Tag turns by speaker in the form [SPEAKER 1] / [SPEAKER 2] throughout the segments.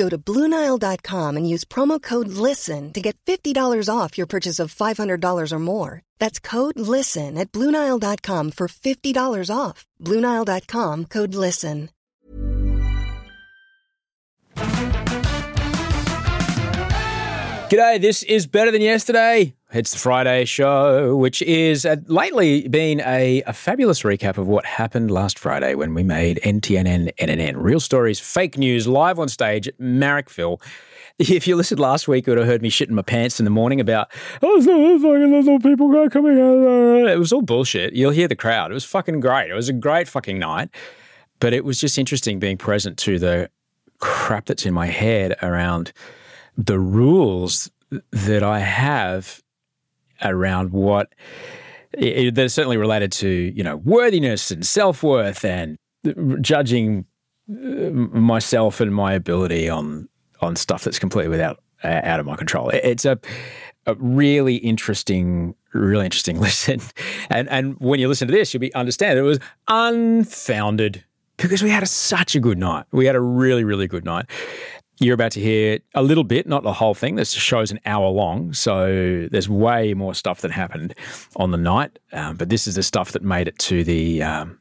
[SPEAKER 1] Go to Bluenile.com and use promo code LISTEN to get $50 off your purchase of $500 or more. That's code LISTEN at Bluenile.com for $50 off. Bluenile.com code LISTEN.
[SPEAKER 2] G'day, this is Better Than Yesterday. It's the Friday show, which is uh, lately been a, a fabulous recap of what happened last Friday when we made NTNN NNN. Real stories, fake news, live on stage at Marrickville. If you listened last week, you would have heard me shitting my pants in the morning about, oh, so fucking little people coming out. It was all bullshit. You'll hear the crowd. It was fucking great. It was a great fucking night. But it was just interesting being present to the crap that's in my head around the rules that I have around what it, that are certainly related to you know worthiness and self worth and judging uh, myself and my ability on on stuff that's completely without uh, out of my control. It's a, a really interesting, really interesting listen, and and when you listen to this, you'll be understand it was unfounded because we had a, such a good night. We had a really really good night, you're about to hear a little bit, not the whole thing. This show's an hour long, so there's way more stuff that happened on the night. Um, but this is the stuff that made it to the um,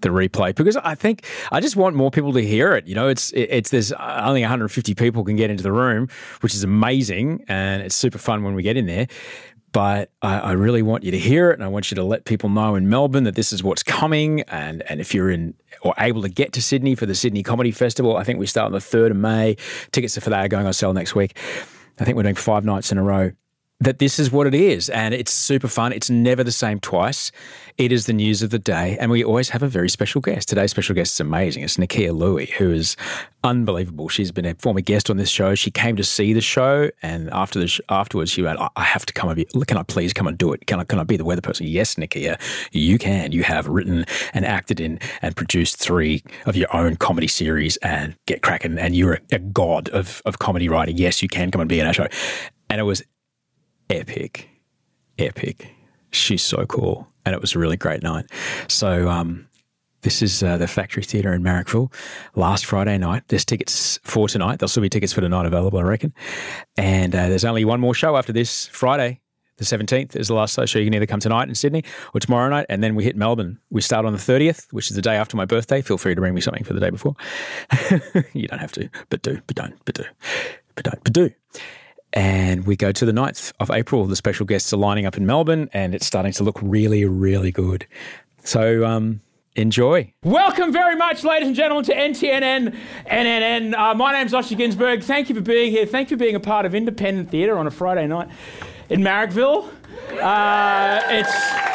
[SPEAKER 2] the replay because I think I just want more people to hear it. You know, it's it's there's only 150 people can get into the room, which is amazing, and it's super fun when we get in there but I, I, really want you to hear it and I want you to let people know in Melbourne that this is what's coming. And, and if you're in or able to get to Sydney for the Sydney Comedy Festival, I think we start on the 3rd of May. Tickets for that are going on sale next week. I think we're doing five nights in a row that this is what it is and it's super fun. It's never the same twice. It is the news of the day and we always have a very special guest. Today's special guest is amazing. It's Nakkiah Lui, who is unbelievable. She's been a former guest on this show. She came to see the show and after the sh- afterwards she went, I have to come over. Can I please come and do it? Can I, can I be the weather person? Yes, Nakkiah, you can. You have written and acted in and produced three of your own comedy series and get cracking and you're a, a god of, of comedy writing. Yes, you can come and be in our show. And it was epic, epic. She's so cool. And it was a really great night. So, um, this is uh, the Factory Theatre in Marrickville last Friday night. There's tickets for tonight. There'll still be tickets for tonight available, I reckon. And uh, there's only one more show after this Friday. The 17th is the last show. You can either come tonight in Sydney or tomorrow night, and then we hit Melbourne. We start on the 30th, which is the day after my birthday. Feel free to bring me something for the day before. you don't have to, but do, but don't, but do, but don't, but do. And we go to the 9th of April. The special guests are lining up in Melbourne, and it's starting to look really, really good. So, um, enjoy. Welcome very much, ladies and gentlemen, to NTNN NNN. Uh, my name's Osher Günsberg. Thank you for being here. Thank you for being a part of independent theatre on a Friday night in Marrickville. Uh, it's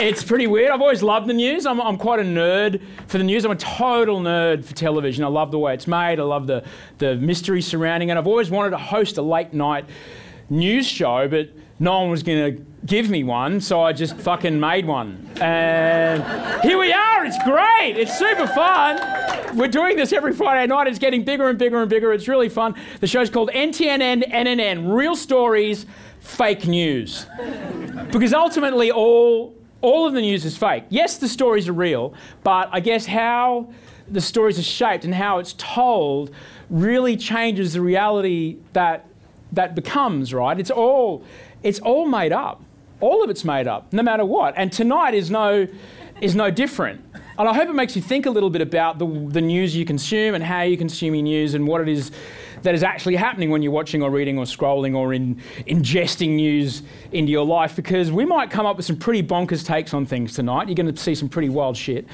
[SPEAKER 2] it's pretty weird. I've always loved the news. I'm, I'm quite a nerd for the news. I'm a total nerd for television. I love the way it's made. I love the, the mystery surrounding it. I've always wanted to host a late night news show, but no one was going to give me one, so I just fucking made one. And here we are. It's great. It's super fun. We're doing this every Friday night. It's getting bigger and bigger and bigger. It's really fun. The show's called NTNN NNN Real Stories, Fake News. Because ultimately, all
[SPEAKER 3] all of the news is fake. Yes, the stories are real, but I guess how the stories are shaped and how it's told really changes the reality that that becomes, right? It's all it's all made up. All of it's made up, no matter what. And tonight is no is no different. And I hope it makes you think a little bit about the, the news you consume and how you consume your news and what it is that is actually happening when you're watching or reading or scrolling or in, ingesting news into your life because we might come up with some pretty bonkers takes on things tonight. You're going to see some pretty wild shit.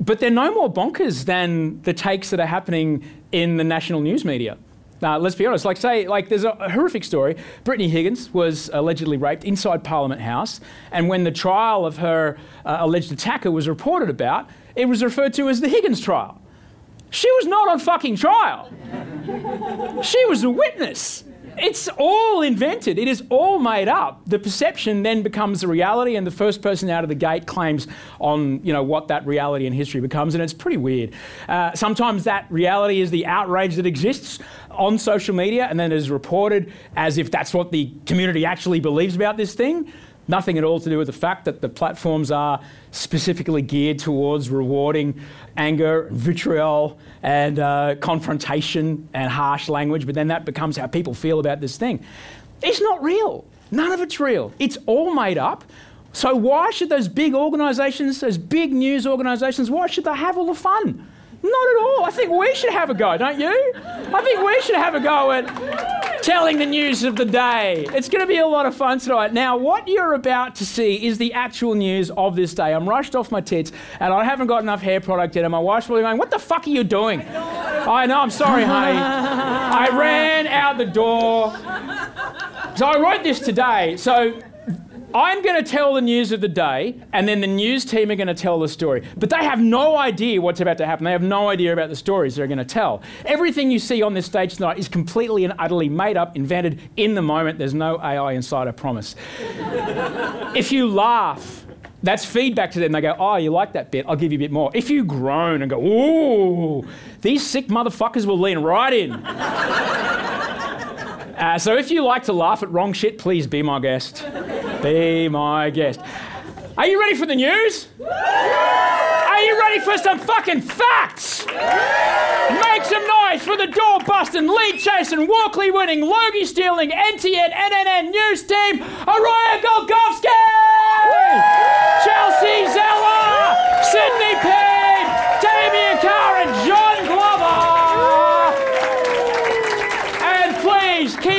[SPEAKER 3] But they're no more bonkers than the takes that are happening in the national news media. Now, let's be honest. Like, say, like, there's a, horrific story. Brittany Higgins was allegedly raped inside Parliament House, and when the trial of her uh, alleged attacker was reported about, it was referred to as the Higgins trial. She was not on fucking trial. she was a witness. It's all invented. It is all made up. The perception then becomes a reality, and the first person out of the gate claims on you know what that reality and history becomes, and it's pretty weird. Uh, sometimes that reality is the outrage that exists on social media, and then is reported as if that's what the community actually believes about this thing. Nothing at all to do with the fact that the platforms are specifically geared towards rewarding anger, vitriol, and uh, confrontation and harsh language, but then that becomes how people feel about this thing. It's not real. None of it's real. It's all made up. So why should those big organisations, those big news organisations, why should they have all the fun? Not at all. I think we should have a go, don't you? I think we should have a go at telling the news of the day. It's going to be a lot of fun tonight. Now, what you're about to see is the actual news of this day. I'm rushed off my tits and I haven't got enough hair product yet, and my wife's probably going, What the fuck are you doing? I know, I'm sorry, honey. I ran out the door. So I wrote this today. So I'm going to tell the news of the day, and then the news team are going to tell the story. But they have no idea what's about to happen. They have no idea about the stories they're going to tell. Everything you see on this stage tonight is completely and utterly made up, invented in the moment. There's no AI inside, I promise. if you laugh, that's feedback to them. They go, Oh, you like that bit? I'll give you a bit more. If you groan and go, Ooh, these sick motherfuckers will lean right in. uh, so if you like to laugh at wrong shit, please be my guest. Be my guest. Are you ready for the news? Are you ready for some fucking facts? Make some noise for the door busting, lead chasing, Walkley winning, Logie stealing, NTN NNN news team, Araya Golgovski! Chelsea Zeller!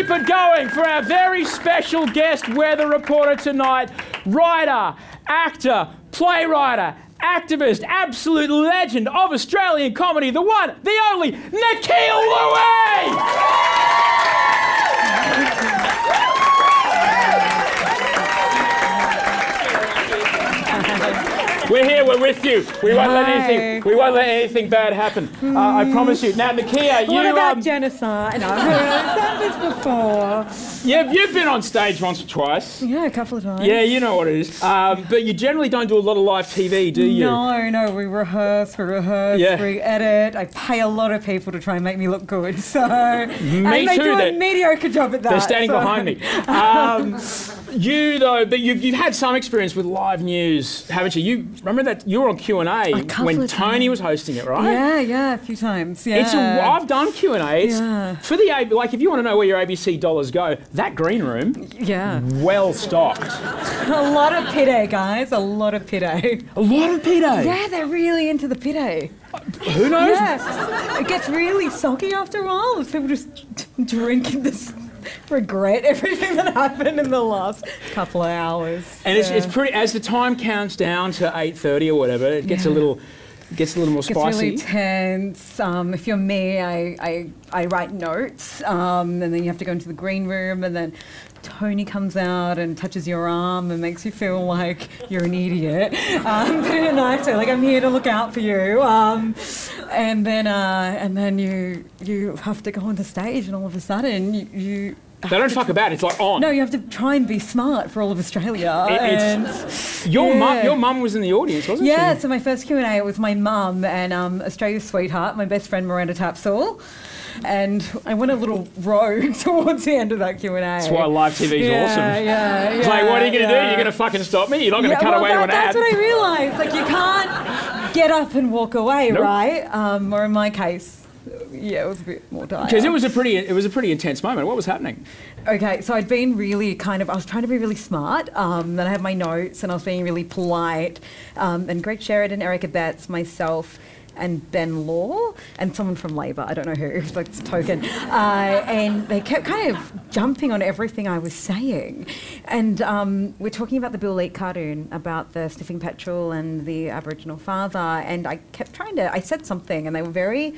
[SPEAKER 3] Keep it going for our very special guest weather reporter tonight, writer, actor, playwright, activist, absolute legend of Australian comedy, the one, the only, Nakkiah Lui! We're here. We're with you. We won't let anything. We won't let anything bad happen. Uh, I promise you. Now, Nakkiah, you.
[SPEAKER 4] What about
[SPEAKER 3] um,
[SPEAKER 4] genocide? I've heard this before.
[SPEAKER 3] yeah, you've been on stage once or twice.
[SPEAKER 4] Yeah, a couple of times.
[SPEAKER 3] Yeah, you know what it is. Um, but you generally don't do a lot of live TV, do you?
[SPEAKER 4] No, no, we rehearse, we rehearse,
[SPEAKER 3] Yeah.
[SPEAKER 4] we edit. I pay a lot of people to try and make me look good. So and they
[SPEAKER 3] too,
[SPEAKER 4] do a mediocre job at that.
[SPEAKER 3] They're standing
[SPEAKER 4] so-
[SPEAKER 3] behind me. Um, you though, but you've, you've had some experience with live news, haven't you? You remember that you were on Q and A when Tony was hosting it, right?
[SPEAKER 4] Yeah, yeah, a few times. Yeah.
[SPEAKER 3] It's a, I've done Q and A.
[SPEAKER 4] Yeah.
[SPEAKER 3] for the A- like if you want to know where your ABC dollars go, that green room
[SPEAKER 4] yeah.
[SPEAKER 3] well stocked.
[SPEAKER 4] A lot of pide, guys. A lot of pide.
[SPEAKER 3] A lot of pide.
[SPEAKER 4] Yeah, they're really into the pide.
[SPEAKER 3] Who knows?
[SPEAKER 4] Yeah. It gets really soggy after a while people just drinking just regret everything that happened in the last couple of hours.
[SPEAKER 3] And it's,
[SPEAKER 4] Yeah.
[SPEAKER 3] it's pretty as the time counts down to eight thirty or whatever. It gets a little gets a little more
[SPEAKER 4] It's
[SPEAKER 3] spicy.
[SPEAKER 4] really tense. Um, if you're me, I, I, I write notes, um, and then you have to go into the green room, and then Tony comes out and touches your arm and makes you feel like you're an idiot, um, but in a nice way. Like I'm here to look out for you. Um, and then, uh, and then you, you have to go on the stage, and all of a sudden you. you
[SPEAKER 3] they don't fuck about. It's like on.
[SPEAKER 4] no, you have to try and be smart for all of Australia.
[SPEAKER 3] It-
[SPEAKER 4] and
[SPEAKER 3] your mum. Your mum was in the audience, wasn't
[SPEAKER 4] yeah,
[SPEAKER 3] she? Yeah.
[SPEAKER 4] So my first Q&A it was my mum and um, Australia's sweetheart, my best friend Miranda Tapsell. And I went a little rogue towards the end of that Q and A.
[SPEAKER 3] That's why live TV is
[SPEAKER 4] yeah,
[SPEAKER 3] awesome.
[SPEAKER 4] Yeah, yeah.
[SPEAKER 3] It's like, what are you going to
[SPEAKER 4] yeah.
[SPEAKER 3] do? You're going to fucking stop me? You're not going to
[SPEAKER 4] Yeah,
[SPEAKER 3] cut
[SPEAKER 4] well,
[SPEAKER 3] away
[SPEAKER 4] that,
[SPEAKER 3] to an
[SPEAKER 4] that's
[SPEAKER 3] ad?
[SPEAKER 4] what I realised. Like you can't get up and walk away,
[SPEAKER 3] Nope.
[SPEAKER 4] right? Um, or in my case, yeah, it was a bit more dire.
[SPEAKER 3] Because it was a pretty, it was a pretty intense moment. What was happening?
[SPEAKER 4] Okay, so I'd been really kind of, I was trying to be really smart. Um, then I had my notes and I was being really polite. Um, and Greg Sheridan, Eric Abetz, myself, and Ben Law, and someone from Labor, I don't know who, like it's a token. Uh, and they kept kind of jumping on everything I was saying. And um, we're talking about the Bill Leak cartoon about the sniffing petrol and the Aboriginal father. And I kept trying to, I said something, and they were very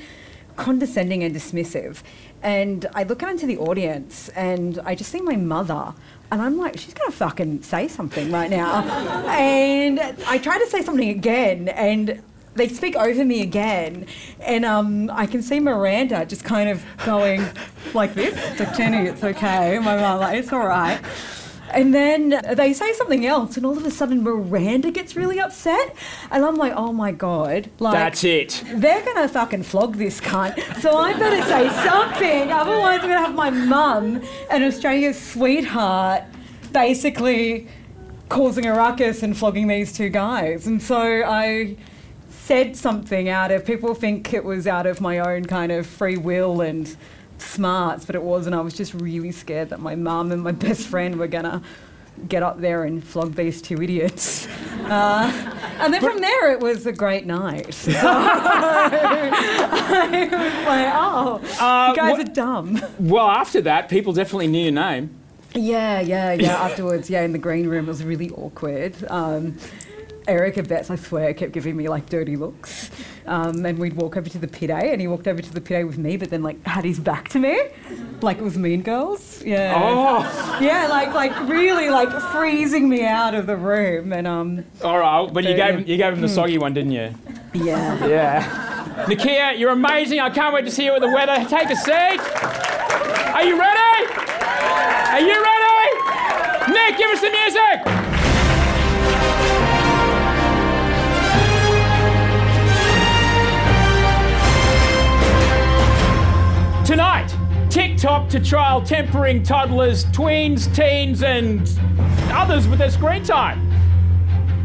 [SPEAKER 4] condescending and dismissive. And I look out into the audience and I just see my mother. And I'm like, she's going to fucking say something right now. and I try to say something again. And they speak over me again. And um, I can see Miranda just kind of going like this. It's like, Jenny, it's okay. My mum, like, it's all right. And then they say something else, and all of a sudden Miranda gets really upset, and I'm like, "Oh my god!" Like
[SPEAKER 3] That's it.
[SPEAKER 4] they're gonna fucking flog this cunt. So I better say something, otherwise I'm gonna have my mum, an Australia's sweetheart, basically causing a ruckus and flogging these two guys. And so I said something out of people think it was out of my own kind of free will and smarts, but it wasn't. I was just really scared that my mum and my best friend were gonna get up there and flog these two idiots. Uh, and then from there, it was a great night. So I was like, oh,
[SPEAKER 3] Uh,
[SPEAKER 4] you guys
[SPEAKER 3] what-
[SPEAKER 4] are dumb.
[SPEAKER 3] Well, after that, people definitely knew your name.
[SPEAKER 4] Yeah, yeah, yeah. Afterwards, yeah, in the green room, it was really awkward. Um, Eric Abetz, I swear, kept giving me like dirty looks. Um, and we'd walk over to the pit A, and he walked over to the pit A with me, but then like had his back to me, like it was Mean Girls. Yeah.
[SPEAKER 3] Oh,
[SPEAKER 4] Yeah, like like really like freezing me out of the room, and um,
[SPEAKER 3] all right. But you gave
[SPEAKER 4] yeah.
[SPEAKER 3] you gave him the soggy one, didn't you?
[SPEAKER 4] yeah.
[SPEAKER 3] Yeah. Nakkiah, you're amazing. I can't wait to see you at the weather. Take a seat. Are you ready? Are you ready? Nick, give us the music. Tonight, TikTok to trial tempering toddlers, tweens, teens, and others with their screen time.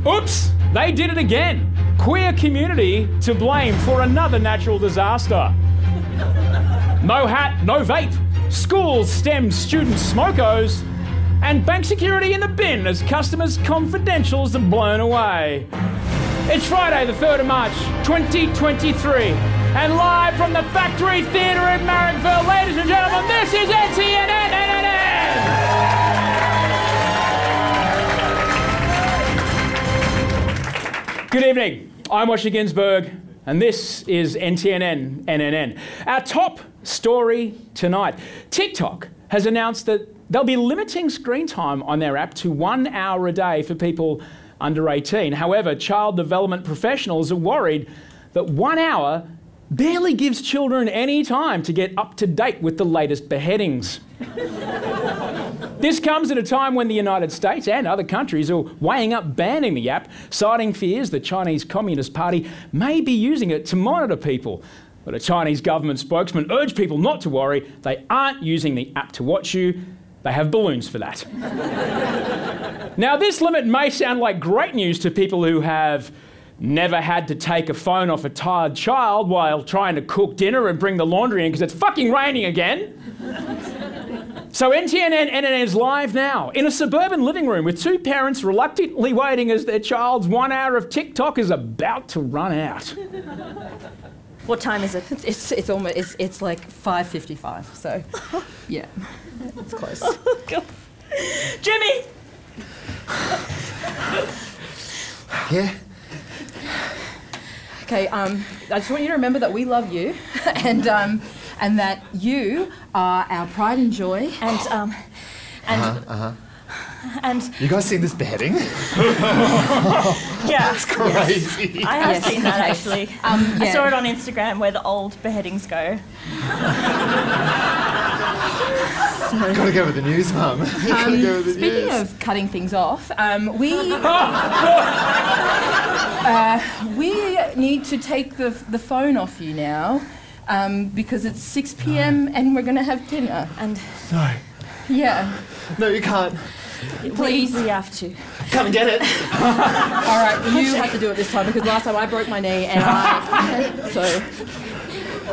[SPEAKER 3] Oops, they did it again. Queer community to blame for another natural disaster. No hat, no vape. Schools stem students' smokos. And bank security in the bin as customers' confidentials are blown away. It's Friday, the 3rd of March, 2023. And live from the Factory Theatre in Marrickville, ladies and gentlemen, this is NTNN. Good evening. I'm Osher Günsberg, and this is NTNN NNN. Our top story tonight TikTok has announced that they'll be limiting screen time on their app to one hour a day for people under 18. However, child development professionals are worried that one hour barely gives children any time to get up to date with the latest beheadings. This comes at a time when the United States and other countries are weighing up banning the app, citing fears the Chinese Communist Party may be using it to monitor people. But a Chinese government spokesman urged people not to worry. They aren't using the app to watch you, they have balloons for that. now, this limit may sound like great news to people who have never had to take a phone off a tired child while trying to cook dinner and bring the laundry in because it's fucking raining again. So NTNN NNN is live now in a suburban living room with two parents reluctantly waiting as their child's one hour of TikTok is about to run out.
[SPEAKER 5] What time is it?
[SPEAKER 6] It's it's almost it's, it's like five fifty five. So yeah, it's close.
[SPEAKER 5] Oh, Jimmy!
[SPEAKER 7] Yeah.
[SPEAKER 6] Okay. Um, I just want you to remember that we love you, and um, and that you are our pride and joy.
[SPEAKER 5] And, um, and,
[SPEAKER 7] Uh-huh.
[SPEAKER 5] and,
[SPEAKER 7] You guys seen this beheading?
[SPEAKER 5] yeah, that's
[SPEAKER 7] Crazy.
[SPEAKER 5] I have
[SPEAKER 6] Yes.
[SPEAKER 5] seen that actually.
[SPEAKER 6] Um,
[SPEAKER 5] I saw it on Instagram where the old beheadings go.
[SPEAKER 7] Gotta go with the news, Mum. Gotta go
[SPEAKER 6] Speaking
[SPEAKER 7] news.
[SPEAKER 6] of cutting things off, um, we uh, we need to take the the phone off you now. um, because it's 6 p.m. and we're going to have dinner.
[SPEAKER 5] And
[SPEAKER 7] No.
[SPEAKER 6] Yeah.
[SPEAKER 7] No, you can't.
[SPEAKER 6] Please.
[SPEAKER 5] we have to.
[SPEAKER 7] Come and get it.
[SPEAKER 6] All right, you have to do it this time because last time I broke my knee and I. So.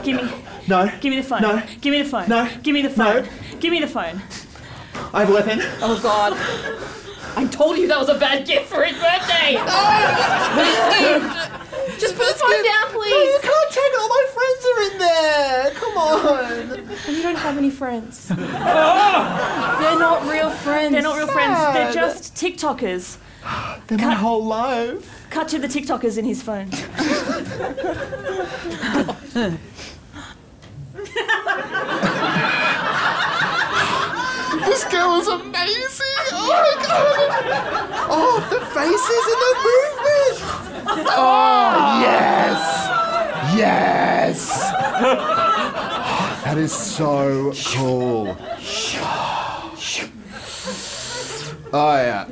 [SPEAKER 5] Give me.
[SPEAKER 7] No.
[SPEAKER 5] Give me the phone.
[SPEAKER 7] No.
[SPEAKER 5] Give me the phone.
[SPEAKER 7] No.
[SPEAKER 5] Give me the phone.
[SPEAKER 7] No.
[SPEAKER 5] Give me the phone.
[SPEAKER 7] I have a weapon.
[SPEAKER 6] Oh God. I told you that was a bad gift for his birthday. Just put the phone down, please.
[SPEAKER 7] No, you
[SPEAKER 6] please.
[SPEAKER 7] can't take it. All my friends are in there. Come on.
[SPEAKER 5] You don't have any friends.
[SPEAKER 6] They're not real friends.
[SPEAKER 5] They're not real friends. They're just TikTokers.
[SPEAKER 7] They're my whole life.
[SPEAKER 5] Cut to the TikTokers in his phone.
[SPEAKER 7] This girl is amazing. Oh my god. Oh, the faces and the movement. Oh yes, yes. That is so cool. Oh yeah,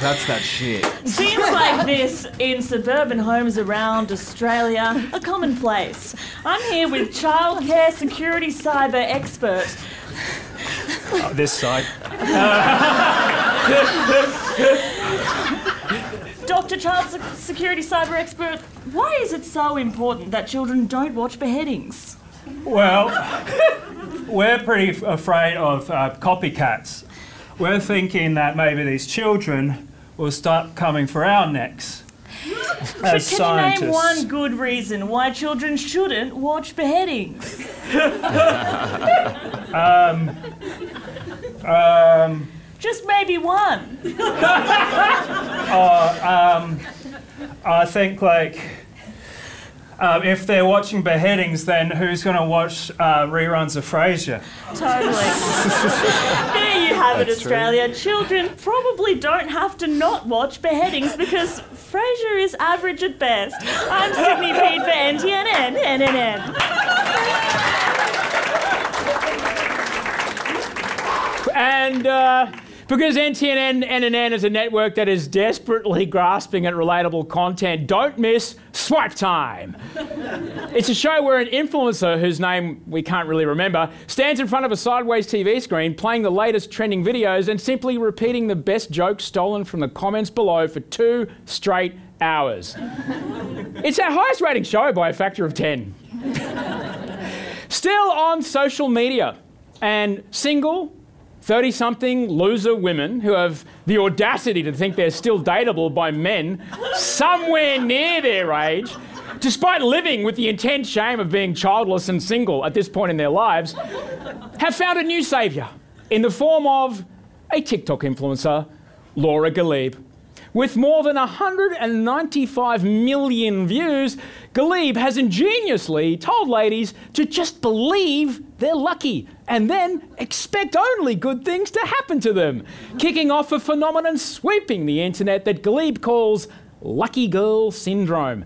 [SPEAKER 7] that's that shit.
[SPEAKER 5] Scenes like this in suburban homes around Australia are commonplace. I'm here with childcare security cyber expert.
[SPEAKER 8] This side.
[SPEAKER 5] Dr. Child Se- Security Cyber Expert, why is it so important that children don't watch beheadings?
[SPEAKER 8] Well, we're pretty f- afraid of uh, copycats. We're thinking that maybe these children will start coming for our necks. As
[SPEAKER 5] Can you name one good reason why children shouldn't watch beheadings?
[SPEAKER 8] Um, um,
[SPEAKER 5] Just maybe one.
[SPEAKER 8] um, I think like um, if they're watching beheadings, then who's going to watch uh, reruns of Frasier?
[SPEAKER 5] Totally. there you have it,
[SPEAKER 8] That's true.
[SPEAKER 5] Australia. Children probably don't have to not watch beheadings because Frasier is average at best. I'm Sydney Reed for NTNN, NNN.
[SPEAKER 3] And uh, because NTNN NNN is a network that is desperately grasping at relatable content, don't miss Swipe Time. It's a show where an influencer, whose name we can't really remember, stands in front of a sideways TV screen playing the latest trending videos and simply repeating the best jokes stolen from the comments below for two straight hours. It's our highest rating show by a factor of 10. Still on social media and single 30 something loser women who have the audacity to think they're still dateable by men somewhere near their age, despite living with the intense shame of being childless and single at this point in their lives, have found a new saviour in the form of a TikTok influencer, Laura Galebe. With more than 195 million views, Galebe has ingeniously told ladies to just believe they're lucky and then expect only good things to happen to them, kicking off a phenomenon sweeping the internet that Galebe calls lucky girl syndrome.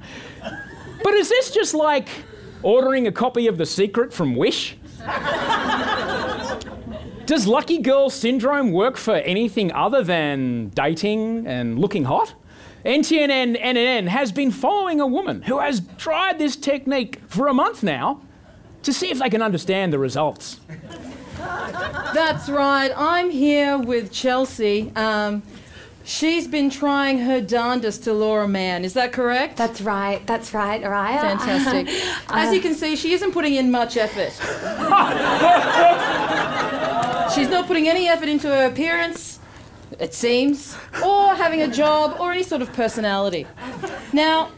[SPEAKER 3] But is this just like ordering a copy of The Secret from Wish? Does lucky girl syndrome work for anything other than dating and looking hot? NTNN NNN has been following a woman who has tried this technique for a month now to see if they can understand the results.
[SPEAKER 6] That's right. I'm here with Chelsea. Um, she's been trying her darndest to lure a man. Is that correct?
[SPEAKER 9] That's right. That's right, Araya.
[SPEAKER 6] Fantastic. As you can see, she isn't putting in much effort. She's not putting any effort into her appearance, it seems, or having a job, or any sort of personality. Now,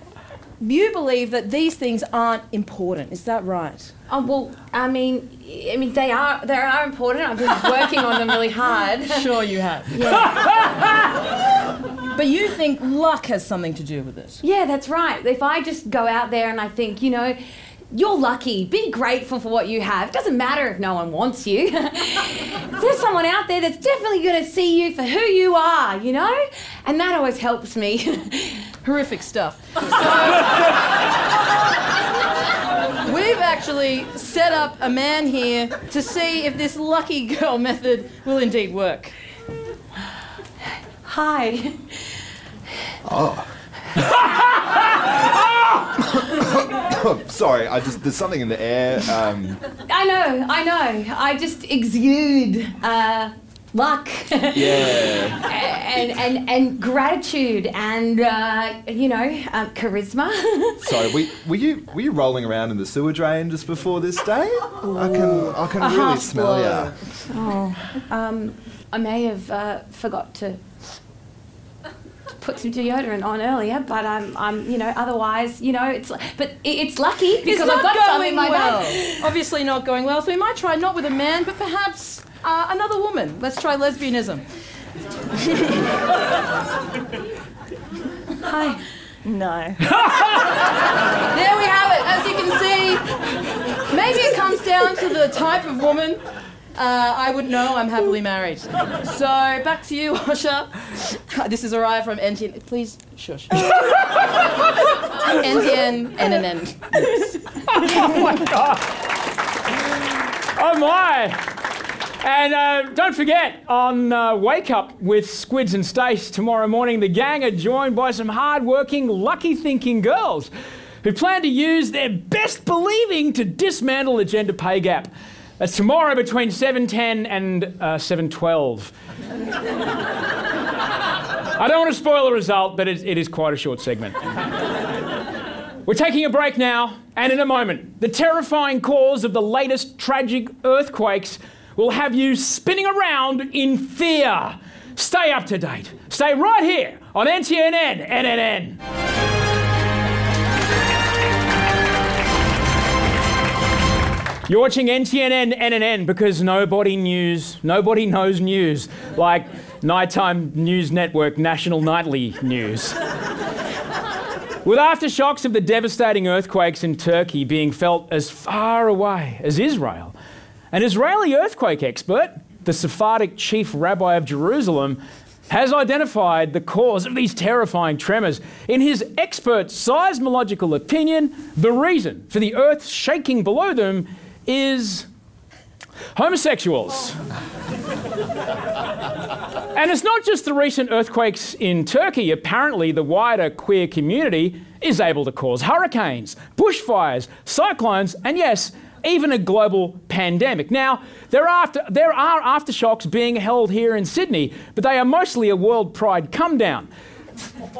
[SPEAKER 6] you believe that these things aren't important. Is that right?
[SPEAKER 9] Oh well, I mean, I mean they are they are important. I've been working on them really hard.
[SPEAKER 6] Sure, you have. But you think luck has something to do with it?
[SPEAKER 9] Yeah, that's right. If I just go out there and I think, you know, you're lucky. Be grateful for what you have. It doesn't matter if no one wants you. There's someone out there that's definitely going to see you for who you are, you know? And that always helps me.
[SPEAKER 6] Horrific stuff. We've actually set up a man here to see if this lucky girl method will indeed work.
[SPEAKER 9] Hi.
[SPEAKER 7] Oh. Sorry, I just there's something in the air. Um,
[SPEAKER 9] I know, I know. I just exude uh, luck.
[SPEAKER 7] yeah.
[SPEAKER 9] and, and, and gratitude and, uh, you know, uh, charisma.
[SPEAKER 7] Sorry, were, were you were you rolling around in the sewer drain just before this day? I can I can really smell
[SPEAKER 9] blow.
[SPEAKER 7] you.
[SPEAKER 9] Oh, um, I may have uh, forgot to put some deodorant on earlier, but I'm, I'm, you know, otherwise, you know, it's, but it's lucky because
[SPEAKER 6] it's not
[SPEAKER 9] I've got some in my
[SPEAKER 6] well.
[SPEAKER 9] bag.
[SPEAKER 6] Obviously not going well. So we might try not with a man, but perhaps uh, another woman. Let's try lesbianism.
[SPEAKER 9] Hi.
[SPEAKER 5] No.
[SPEAKER 6] There we have it. As you can see, maybe it comes down to the type of woman. Uh, I would know I'm happily married. So back to you, Osher. This is Araya from NTN. Please shush. NTN NNN.
[SPEAKER 3] oh my god. Oh my. And uh, don't forget, on uh, Wake Up with Squids and Stace tomorrow morning, the gang are joined by some hard-working, lucky-thinking girls who plan to use their best believing to dismantle the gender pay gap. That's tomorrow between 7.10 and uh, 7.12. I don't want to spoil the result, but it, it is quite a short segment. We're taking a break now, and in a moment, the terrifying cause of the latest tragic earthquakes will have you spinning around in fear. Stay up to date. Stay right here on NTNN NNN. You're watching NTNN NNN because nobody news, nobody knows news like nighttime news network National Nightly News. With aftershocks of the devastating earthquakes in Turkey being felt as far away as Israel, an Israeli earthquake expert, the Sephardic chief rabbi of Jerusalem, has identified the cause of these terrifying tremors. In his expert seismological opinion, the reason for the earth shaking below them is homosexuals. And it's not just the recent earthquakes in Turkey. Apparently, the wider queer community is able to cause hurricanes, bushfires, cyclones, and yes, even a global pandemic. Now, there are, after, there are aftershocks being held here in Sydney, but they are mostly a world pride come down.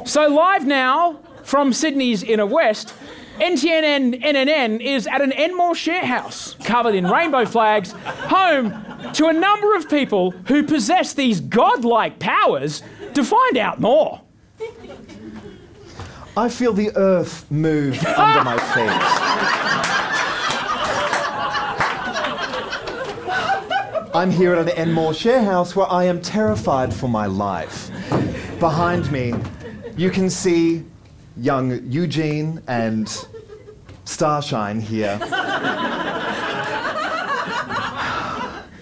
[SPEAKER 3] So, live now from Sydney's inner west, NTNN NNN is at an Enmore share house covered in rainbow flags, home to a number of people who possess these godlike powers to find out more.
[SPEAKER 7] I feel the earth move under my feet. I'm here at an Enmore share house where I am terrified for my life. Behind me, you can see young Eugene and Starshine here.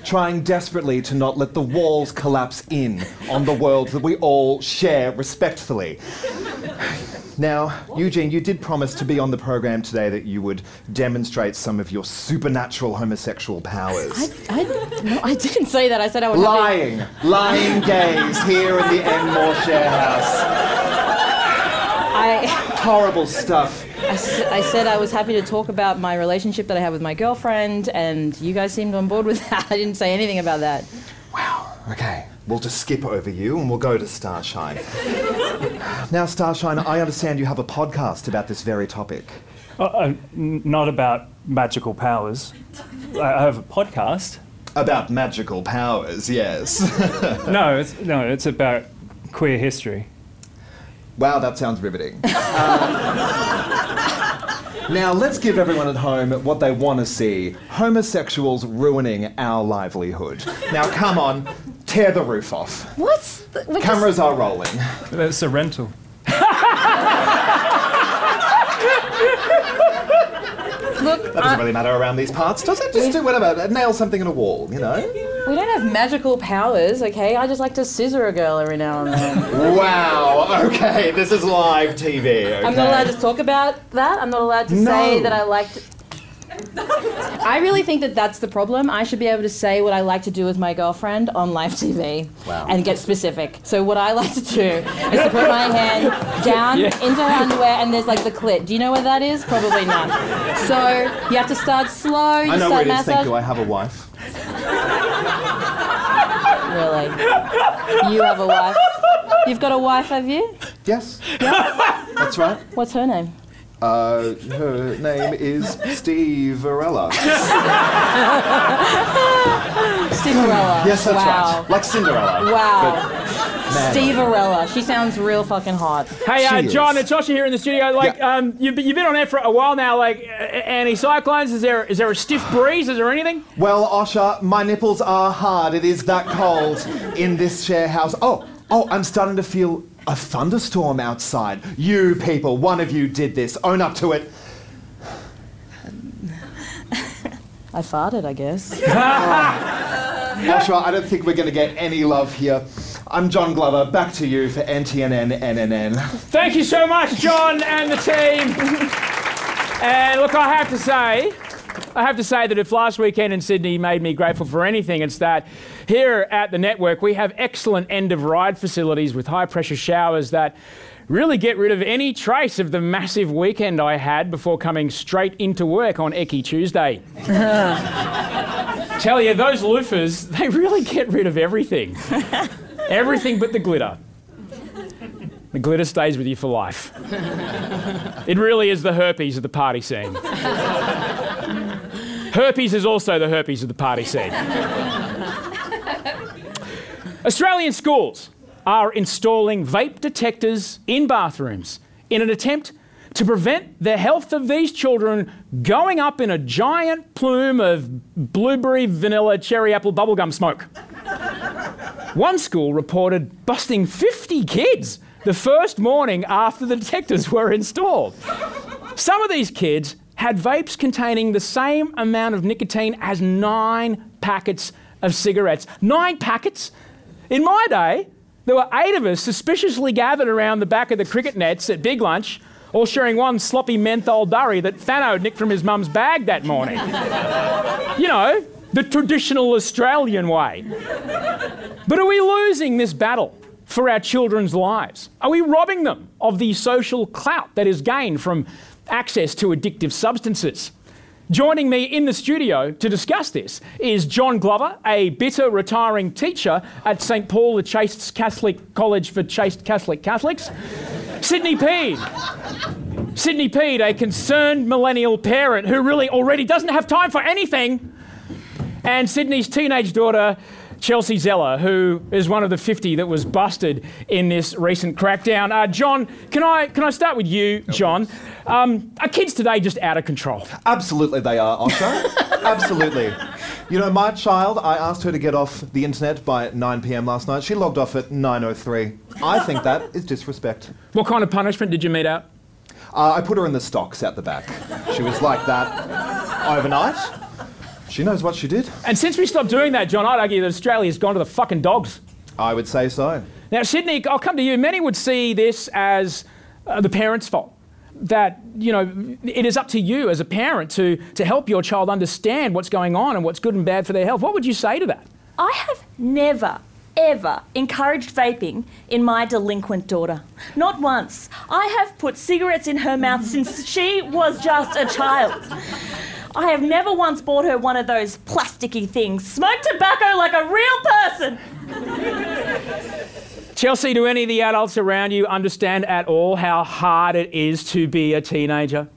[SPEAKER 7] Trying desperately to not let the walls collapse in on the world that we all share respectfully. Now, Eugene, you did promise to be on the program today that you would demonstrate some of your supernatural homosexual powers.
[SPEAKER 6] I, no, I didn't say that. I said I would.
[SPEAKER 7] lying, lying gays here in the Enmore share house.
[SPEAKER 6] I,
[SPEAKER 7] Horrible stuff.
[SPEAKER 6] I, s- I said I was happy to talk about my relationship that I have with my girlfriend, and you guys seemed on board with that. I didn't say anything about that.
[SPEAKER 7] Wow, okay, we'll just skip over you and we'll go to Starshine. now, Starshine, I understand you have a podcast about this very topic.
[SPEAKER 8] Uh, uh, n- not about magical powers. I I have a podcast.
[SPEAKER 7] About magical powers, yes.
[SPEAKER 8] no, it's no, it's about queer history.
[SPEAKER 7] Wow, that sounds riveting. Uh, now, let's give everyone at home what they want to see homosexuals ruining our livelihood. Now, come on, tear the roof off.
[SPEAKER 6] What? We're
[SPEAKER 7] Cameras are rolling.
[SPEAKER 8] It's a rental.
[SPEAKER 6] Look,
[SPEAKER 7] That doesn't really matter around these parts, does it? Just do whatever, nail something in a wall, you know?
[SPEAKER 6] We don't have magical powers, okay? I just like to scissor a girl every now and then.
[SPEAKER 7] Wow, okay, this is live TV, okay?
[SPEAKER 6] I'm not allowed to talk about that. I'm not allowed to say that I like to. I really think that that's the problem. I should be able to say what I like to do with my girlfriend on live TV
[SPEAKER 7] Wow.
[SPEAKER 6] and get specific. So what I like to do is to put my hand down
[SPEAKER 2] Yeah.
[SPEAKER 6] into her underwear and there's like the clit. Do you know where that is? Probably not. So you have to start slow. You
[SPEAKER 7] I know
[SPEAKER 6] start
[SPEAKER 7] where it is, thank you. I have a wife.
[SPEAKER 6] Really? You have a wife? You've got a wife, have you?
[SPEAKER 7] Yes. That's right.
[SPEAKER 6] What's her name?
[SPEAKER 7] Uh, her name is Steve Varela.
[SPEAKER 6] Cinderella.
[SPEAKER 7] Yes, that's
[SPEAKER 6] wow.
[SPEAKER 7] right. Like Cinderella.
[SPEAKER 6] Wow.
[SPEAKER 7] Man.
[SPEAKER 6] Steve Arella. She sounds real fucking hot.
[SPEAKER 3] Hey, uh,
[SPEAKER 7] She is.
[SPEAKER 3] John, it's Joshua here in the studio. Like,
[SPEAKER 7] Yeah.
[SPEAKER 3] um, you've, been- you've been on air for a while now. Like, uh, anti-cyclones. Is there is there a stiff breeze? Is there anything?
[SPEAKER 7] Well, Osher, my nipples are hard. It is that cold in this share house. Oh, oh, I'm starting to feel a thunderstorm outside. You people, one of you did this. Own up to it.
[SPEAKER 6] I farted, I guess.
[SPEAKER 7] Osher, I don't think we're going to get any love here. I'm John Glover. Back to you for NTNN NNN.
[SPEAKER 3] Thank you so much, John and the team. and look, I have to say, I have to say that if last weekend in Sydney made me grateful for anything, it's that here at the network we have excellent end of ride facilities with high pressure showers that really get rid of any trace of the massive weekend I had before coming straight into work on Eki Tuesday. Tell you, those loofahs, they really get rid of everything. everything but the glitter. The glitter stays with you for life. It really is the herpes of the party scene. herpes is also the herpes of the party scene. Australian schools are installing vape detectors in bathrooms in an attempt to prevent the health of these children going up in a giant plume of blueberry, vanilla, cherry apple bubblegum smoke. One school reported busting 50 kids the first morning after the detectors were installed. Some of these kids had vapes containing the same amount of nicotine as nine packets of cigarettes. Nine packets? In my day, there were eight of us suspiciously gathered around the back of the cricket nets at Big Lunch, all sharing one sloppy menthol durry that Fano nicked from his mum's bag that morning. you know, the traditional Australian way. But are we losing this battle for our children's lives? Are we robbing them of the social clout that is gained from access to addictive substances? Joining me in the studio to discuss this is John Glover, a bitter retiring teacher at St Paul the Chaste Catholic College for Chaste Catholic Catholics. Sydney Peed. Sydney Peed, a concerned millennial parent who really already doesn't have time for anything and Sydney's teenage daughter, Chelsea Zeller, who is one of the 50 that was busted in this recent crackdown. Uh, John, can I, can I start with you, John? Um, are kids today just out of control?
[SPEAKER 7] Absolutely, they are, Osher. Absolutely. You know, my child, I asked her to get off the internet by 9 p.m. last night. She logged off at 9:03. I think that is disrespect.
[SPEAKER 3] What kind of punishment did you mete out?
[SPEAKER 7] Uh, I put her in the stocks out the back. She was like that overnight. She knows what she did.
[SPEAKER 3] And since we stopped doing that, John, I'd argue that Australia's gone to the fucking dogs.
[SPEAKER 7] I would say so.
[SPEAKER 3] Now, Sydney, I'll come to you. Many would see this as uh, the parents' fault. That, you know, it is up to you as a parent to, to help your child understand what's going on and what's good and bad for their health. What would you say to that?
[SPEAKER 5] I have never, ever encouraged vaping in my delinquent daughter. Not once. I have put cigarettes in her mouth since she was just a child. I have never once bought her one of those plasticky things. Smoke tobacco like a real person.
[SPEAKER 3] Chelsea, do any of the adults around you understand at all how hard it is to be a teenager?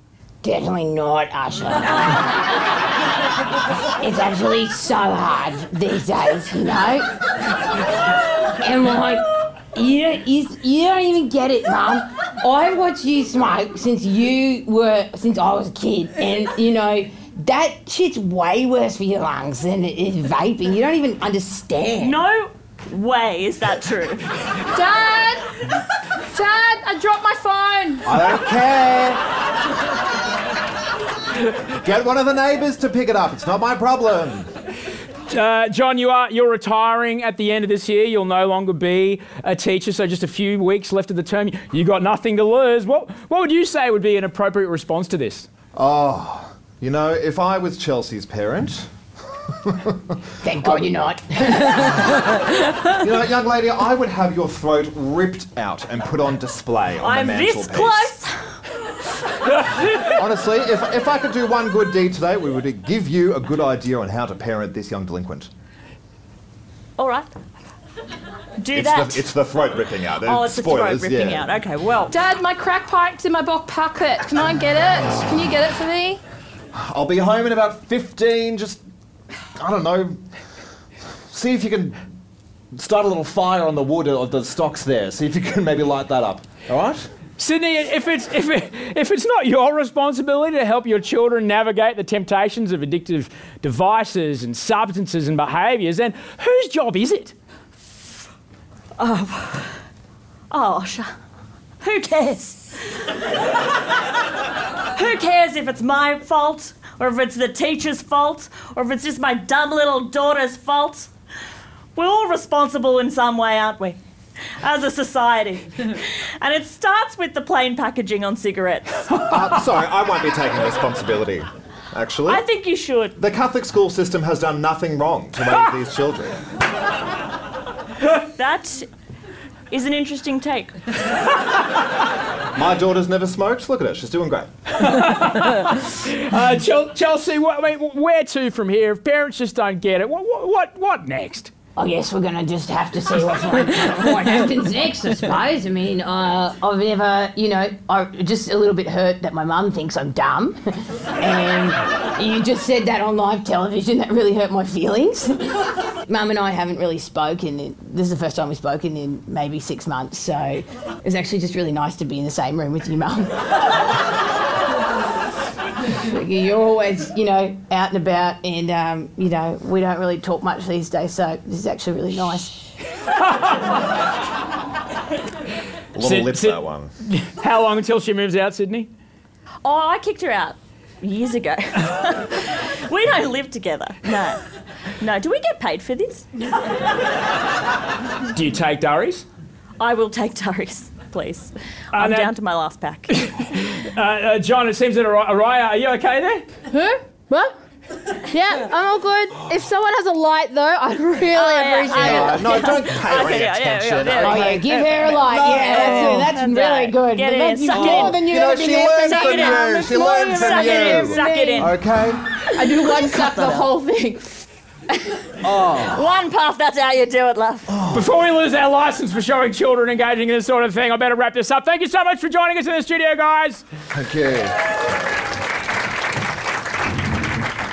[SPEAKER 9] Definitely not, Osher. it's actually so hard these days, you know? And like, you don't, you, you don't even get it, Mum. I've watched you smoke since you were, since I was a kid, and you know, that shit's way worse for your lungs than it is vaping. You don't even understand.
[SPEAKER 5] No way is that true.
[SPEAKER 6] Dad! Dad, I dropped my phone.
[SPEAKER 7] I don't care. Get one of the neighbours to pick it up. It's not my problem.
[SPEAKER 3] Uh, John, you are you're retiring at the end of this year. You'll no longer be a teacher, so just a few weeks left of the term. You got nothing to lose. What what would you say would be an appropriate response to this?
[SPEAKER 7] Oh, You know, if I was Chelsea's parent,
[SPEAKER 9] Thank God you're not.
[SPEAKER 7] you know, young lady, I would have your throat ripped out and put on display on
[SPEAKER 5] I'm
[SPEAKER 7] the
[SPEAKER 5] this
[SPEAKER 7] mantelpiece.
[SPEAKER 5] close.
[SPEAKER 7] Honestly, if, if I could do one good deed today, we would give you a good idea on how to parent this young delinquent.
[SPEAKER 5] All right. Do
[SPEAKER 7] It's
[SPEAKER 5] that.
[SPEAKER 7] the, it's the throat ripping out.
[SPEAKER 5] oh, it's the throat ripping
[SPEAKER 7] yeah.
[SPEAKER 5] out. Okay, well.
[SPEAKER 6] Dad, my crack pipe's in my back pocket. Can I get it? Can you get it for me?
[SPEAKER 7] I'll be home in about 15. Just, I don't know, see if you can start a little fire on the wood of the stocks there. See if you can maybe light that up. All right?
[SPEAKER 3] Sydney, if it's if it, if it's not your responsibility to help your children navigate the temptations of addictive devices and substances and behaviours, then whose job is it?
[SPEAKER 5] Oh, oh sh- who cares? who cares if it's my fault, or if it's the teacher's fault, or if it's just my dumb little daughter's fault? We're all responsible in some way, aren't we? As a society. and it starts with the plain packaging on cigarettes.
[SPEAKER 7] Uh, sorry, I won't be taking responsibility, actually.
[SPEAKER 5] I think you should.
[SPEAKER 7] the Catholic school system has done nothing wrong to raise these children.
[SPEAKER 5] That is an interesting take.
[SPEAKER 7] My daughter's never smoked. Look at her, she's doing great.
[SPEAKER 3] Uh, Chelsea, wh- I mean, where to from here? If parents just don't get it, what what what, what next?
[SPEAKER 9] I guess we're gonna just have to see what, what happens next, I suppose. I mean, uh, I've never, you know, I'm just a little bit hurt that my mum thinks I'm dumb. and you just said that on live television. That really hurt my feelings. mum and I haven't really spoken. This is the first time we've spoken in maybe six months. So it's actually just really nice to be in the same room with you, mum. You're always, you know, out and about, and um, you know, we don't really talk much these days. So this is actually really nice.
[SPEAKER 7] A little
[SPEAKER 3] Sit-
[SPEAKER 7] lips
[SPEAKER 3] sit-
[SPEAKER 7] that one.
[SPEAKER 3] How long until she moves out, Sydney?
[SPEAKER 5] Oh, I kicked her out years ago. we don't live together. No. No. Do we get paid for this?
[SPEAKER 3] Do you take durries?
[SPEAKER 5] I will take Durries, please. I'm
[SPEAKER 3] now-
[SPEAKER 5] down to my last pack.
[SPEAKER 3] Uh, uh, John, it seems that Ar- Araya, are you okay there?
[SPEAKER 6] Who? What? Yeah, I'm all good. If someone has a light, though, I'd really
[SPEAKER 5] yeah,
[SPEAKER 6] appreciate
[SPEAKER 5] I-
[SPEAKER 6] it.
[SPEAKER 7] Uh, no, don't pay
[SPEAKER 5] Okay,
[SPEAKER 7] any
[SPEAKER 5] yeah, yeah,
[SPEAKER 7] attention.
[SPEAKER 5] yeah, yeah.
[SPEAKER 9] Oh yeah, give her a light. yeah, that's, it. that's
[SPEAKER 5] That's
[SPEAKER 9] really
[SPEAKER 5] right.
[SPEAKER 9] good.
[SPEAKER 5] Get it
[SPEAKER 9] That's
[SPEAKER 5] in, suck it
[SPEAKER 9] more
[SPEAKER 5] in.
[SPEAKER 9] than you,
[SPEAKER 7] You know,
[SPEAKER 9] ever
[SPEAKER 7] she
[SPEAKER 9] did
[SPEAKER 7] learns
[SPEAKER 9] for
[SPEAKER 7] from
[SPEAKER 9] me.
[SPEAKER 7] you. She
[SPEAKER 9] more
[SPEAKER 7] learns
[SPEAKER 9] than
[SPEAKER 7] from
[SPEAKER 5] it in.
[SPEAKER 7] you.
[SPEAKER 5] Suck it in.
[SPEAKER 7] Okay?
[SPEAKER 6] I do one suck the whole thing.
[SPEAKER 5] One puff, that's how you do it, love.
[SPEAKER 3] Before we lose our license for showing children engaging in this sort of thing, I better wrap this up. Thank you so much for joining us in the studio, guys.
[SPEAKER 7] Thank you.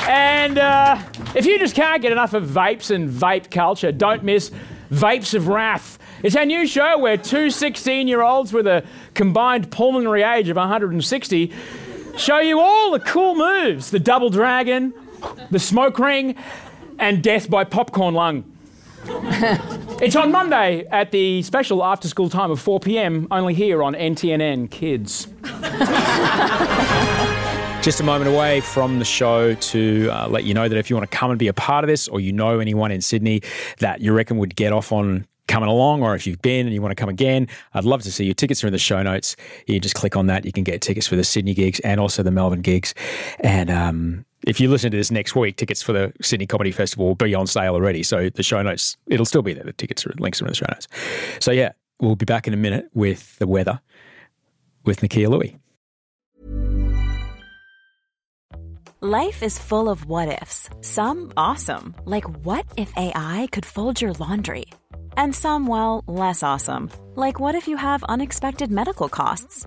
[SPEAKER 3] And uh, if you just can't get enough of vapes and vape culture, don't miss Vapes of Wrath. It's our new show where two 16 year olds with a combined pulmonary age of 160 show you all the cool moves the double dragon, the smoke ring, and death by popcorn lung. it's on Monday at the special after school time of 4 pm, only here on NTNN Kids.
[SPEAKER 2] Just a moment away from the show to uh, let you know that if you want to come and be a part of this, or you know anyone in Sydney that you reckon would get off on coming along, or if you've been and you want to come again, I'd love to see you. Tickets are in the show notes. You just click on that. You can get tickets for the Sydney gigs and also the Melbourne gigs. And um, if you listen to this next week, tickets for the Sydney Comedy Festival will be on sale already. So the show notes, it'll still be there. The tickets are links are in the show notes. So yeah, we'll be back in a minute with the weather with Nakkiah Lui.
[SPEAKER 10] Life is full of what ifs. Some awesome, like what if AI could fold your laundry? And some, well, less awesome, like what if you have unexpected medical costs?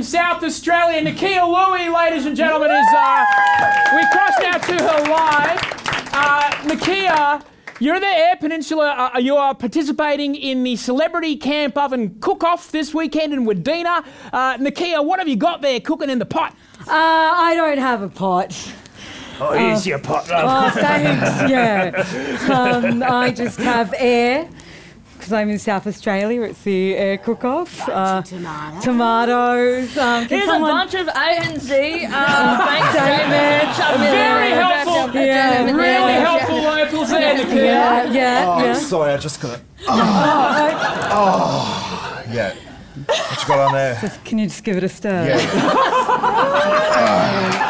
[SPEAKER 3] in South Australia, Nakkiah Lui, ladies and gentlemen, is uh, we cross now to her live. Uh, Nakkiah, you're the Eyre Peninsula. Uh, you are participating in the Celebrity Camp Oven Cook-Off this weekend in Wudinna. Uh, Nakkiah, what have you got there cooking in the pot?
[SPEAKER 4] Uh, I don't have a pot.
[SPEAKER 3] Oh, here's your pot,
[SPEAKER 4] Oh,
[SPEAKER 3] love.
[SPEAKER 4] thanks. Yeah. Um, I just have air because I'm in South Australia. It's the air cook-off. Uh, tomatoes. Um,
[SPEAKER 5] Here's
[SPEAKER 4] someone-
[SPEAKER 5] a bunch of ANZ um, bank
[SPEAKER 4] Statements.
[SPEAKER 5] statements.
[SPEAKER 3] Very helpful.
[SPEAKER 4] Yeah.
[SPEAKER 3] Really helpful locals there, Nakkiah.
[SPEAKER 4] Yeah, yeah,
[SPEAKER 7] Oh,
[SPEAKER 4] yeah.
[SPEAKER 7] I'm sorry, I just got it. Oh, yeah. What you got on there?
[SPEAKER 4] Just- can you just give it a stir?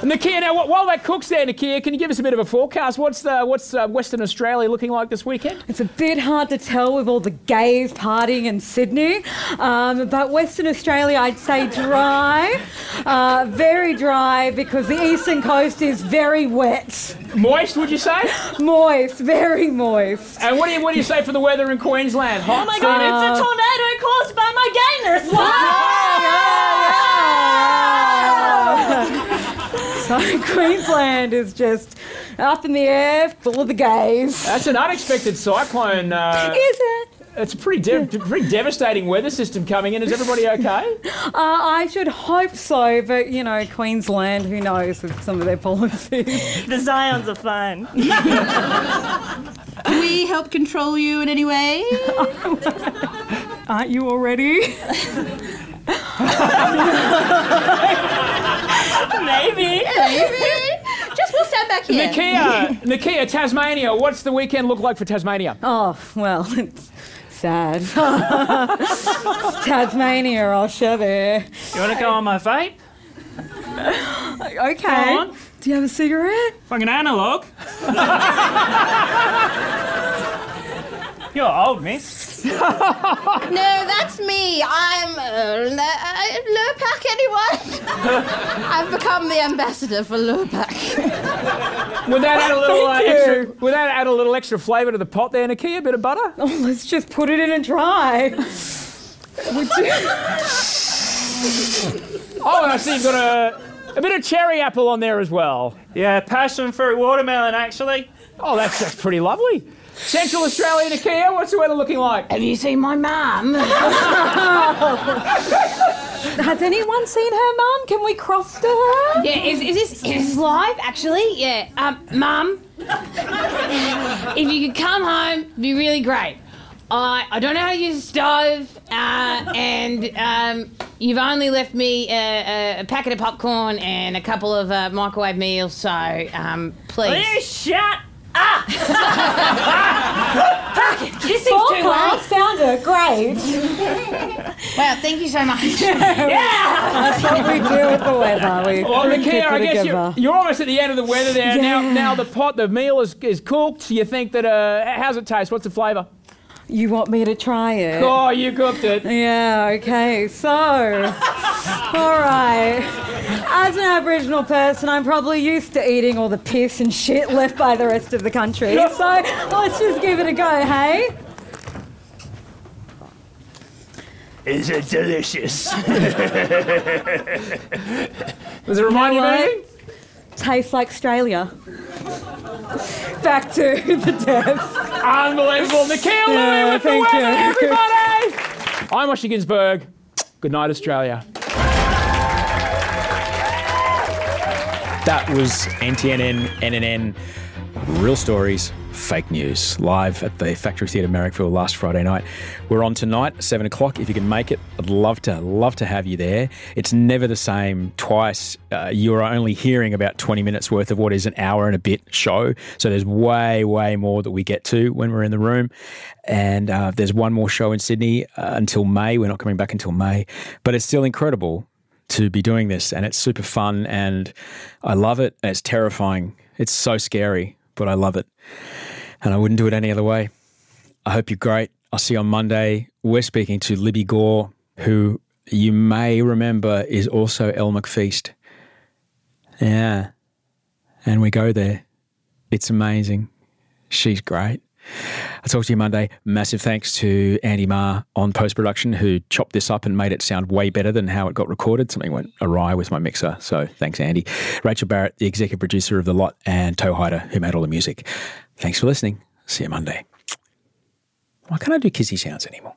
[SPEAKER 3] Nakkiah, now while that cooks there, Nakkiah, can you give us a bit of a forecast? What's the what's uh, Western Australia looking like this weekend?
[SPEAKER 4] It's a bit hard to tell with all the gays partying in Sydney, um, but Western Australia, I'd say dry, uh, very dry because the eastern coast is very wet.
[SPEAKER 3] Moist, would you say?
[SPEAKER 4] Moist, very moist.
[SPEAKER 3] And what do you what do you say for the weather in Queensland? Hot.
[SPEAKER 5] Oh my god, it's a tornado caused by my gayness.
[SPEAKER 4] So Queensland is just up in the air, full of the gays.
[SPEAKER 3] That's an unexpected cyclone. Uh,
[SPEAKER 4] Is it?
[SPEAKER 3] It's a pretty de- pretty devastating weather system coming in. Is everybody okay?
[SPEAKER 4] Uh, I should hope so, but you know, Queensland, who knows with some of their policies.
[SPEAKER 5] the Zions are fine.
[SPEAKER 6] Can we help control you in any way?
[SPEAKER 4] Aren't you already?
[SPEAKER 5] Maybe.
[SPEAKER 6] Maybe. Just we'll stand back here.
[SPEAKER 3] Nakkiah, Nakkiah, Tasmania. What's the weekend look like for Tasmania?
[SPEAKER 4] Oh, well, it's sad. It's Tasmania, Osher, there.
[SPEAKER 8] You want to go on my vape?
[SPEAKER 4] Okay.
[SPEAKER 8] Go on.
[SPEAKER 4] Do you have a cigarette?
[SPEAKER 8] Fucking analog. You're old, miss.
[SPEAKER 9] No, that's me. I'm uh, uh, Lurpak, anyone? I've become the ambassador for Lurpak.
[SPEAKER 3] Would that add a little uh, extra? Would that add a little extra flavour to the pot there, Nakkiah? A bit of butter?
[SPEAKER 4] Oh, let's just put it in and try. Would you?
[SPEAKER 3] Oh, and I see you've got a a bit of cherry apple on there as well.
[SPEAKER 8] Yeah, passion fruit watermelon, actually.
[SPEAKER 3] Oh, that's that's pretty lovely. Central Australia, Nakkiah. What's the weather looking like?
[SPEAKER 9] Have you seen my mum?
[SPEAKER 4] Has anyone seen her mum? Can we cross to her?
[SPEAKER 9] Yeah, is, is this is this live? Actually, yeah. Um, mum, if you could come home, it'd be really great. I I don't know how to use a stove, uh, and um, you've only left me a, a, a packet of popcorn and a couple of uh, microwave meals. So um, please.
[SPEAKER 5] Will you shut up?
[SPEAKER 9] this seems too
[SPEAKER 4] Forecast
[SPEAKER 9] late.
[SPEAKER 4] found her. Great.
[SPEAKER 9] Well, thank you so much. Yeah!
[SPEAKER 4] That's what we do with the weather. We
[SPEAKER 3] Well,
[SPEAKER 4] bring
[SPEAKER 3] Nakkiah,
[SPEAKER 4] people
[SPEAKER 3] I guess you're,
[SPEAKER 4] together.
[SPEAKER 3] you're almost at the end of the weather there. Now, now the pot, the meal is, is cooked. You think that? Uh, how's it taste? What's the flavour?
[SPEAKER 4] You want me to try it?
[SPEAKER 3] Oh, you cooked it.
[SPEAKER 4] Yeah, okay, so. all right. As an Aboriginal person, I'm probably used to eating all the piss and shit left by the rest of the country. So let's just give it a go, hey?
[SPEAKER 8] Is it delicious?
[SPEAKER 3] Does it remind you of anything?
[SPEAKER 4] Tastes like Australia. Back to the desk.
[SPEAKER 3] Unbelievable. Nakkiah Lui
[SPEAKER 4] Yeah,
[SPEAKER 3] with the
[SPEAKER 4] thank
[SPEAKER 3] weather,
[SPEAKER 4] you.
[SPEAKER 3] everybody. I'm Osher Günsberg. Good night, Australia. That was NTNN, NNN, Real Stories, Fake News, live at the Factory Theatre Marrickville last Friday night. We're on tonight, 7 o'clock. If you can make it, I'd love to, love to have you there. It's never the same twice. Uh, you're only hearing about 20 minutes worth of what is an hour and a bit show. So there's way, way more that we get to when we're in the room. And uh, there's one more show in Sydney uh, until May. We're not coming back until May. But it's still incredible to be doing this and it's super fun and I love it. It's terrifying. It's so scary, but I love it. And I wouldn't do it any other way. I hope you're great. I'll see you on Monday. We're speaking to Libby Gore, who you may remember is also Elle McFeast. Yeah. And we go there. It's amazing. She's great.
[SPEAKER 2] I'll talk to you Monday. Massive thanks to Andy Marr on post production who chopped this up and made it sound way better than how it got recorded. Something went awry with my mixer. So thanks, Andy. Rachel Barrett, the executive producer of The Lot, and Toehider, who made all the music. Thanks for listening. See you Monday. Why can't I do kissy sounds anymore?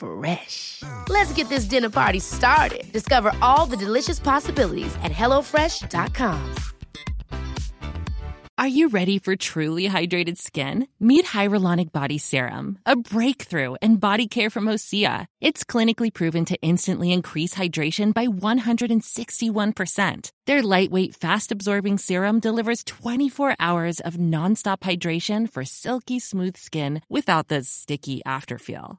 [SPEAKER 11] Fresh. Let's get this dinner party started. Discover all the delicious possibilities at hellofresh.com.
[SPEAKER 12] Are you ready for truly hydrated skin? Meet Hyaluronic Body Serum, a breakthrough in body care from Osea. It's clinically proven to instantly increase hydration by 161%. Their lightweight, fast absorbing serum delivers 24 hours of nonstop hydration for silky smooth skin without the sticky afterfeel.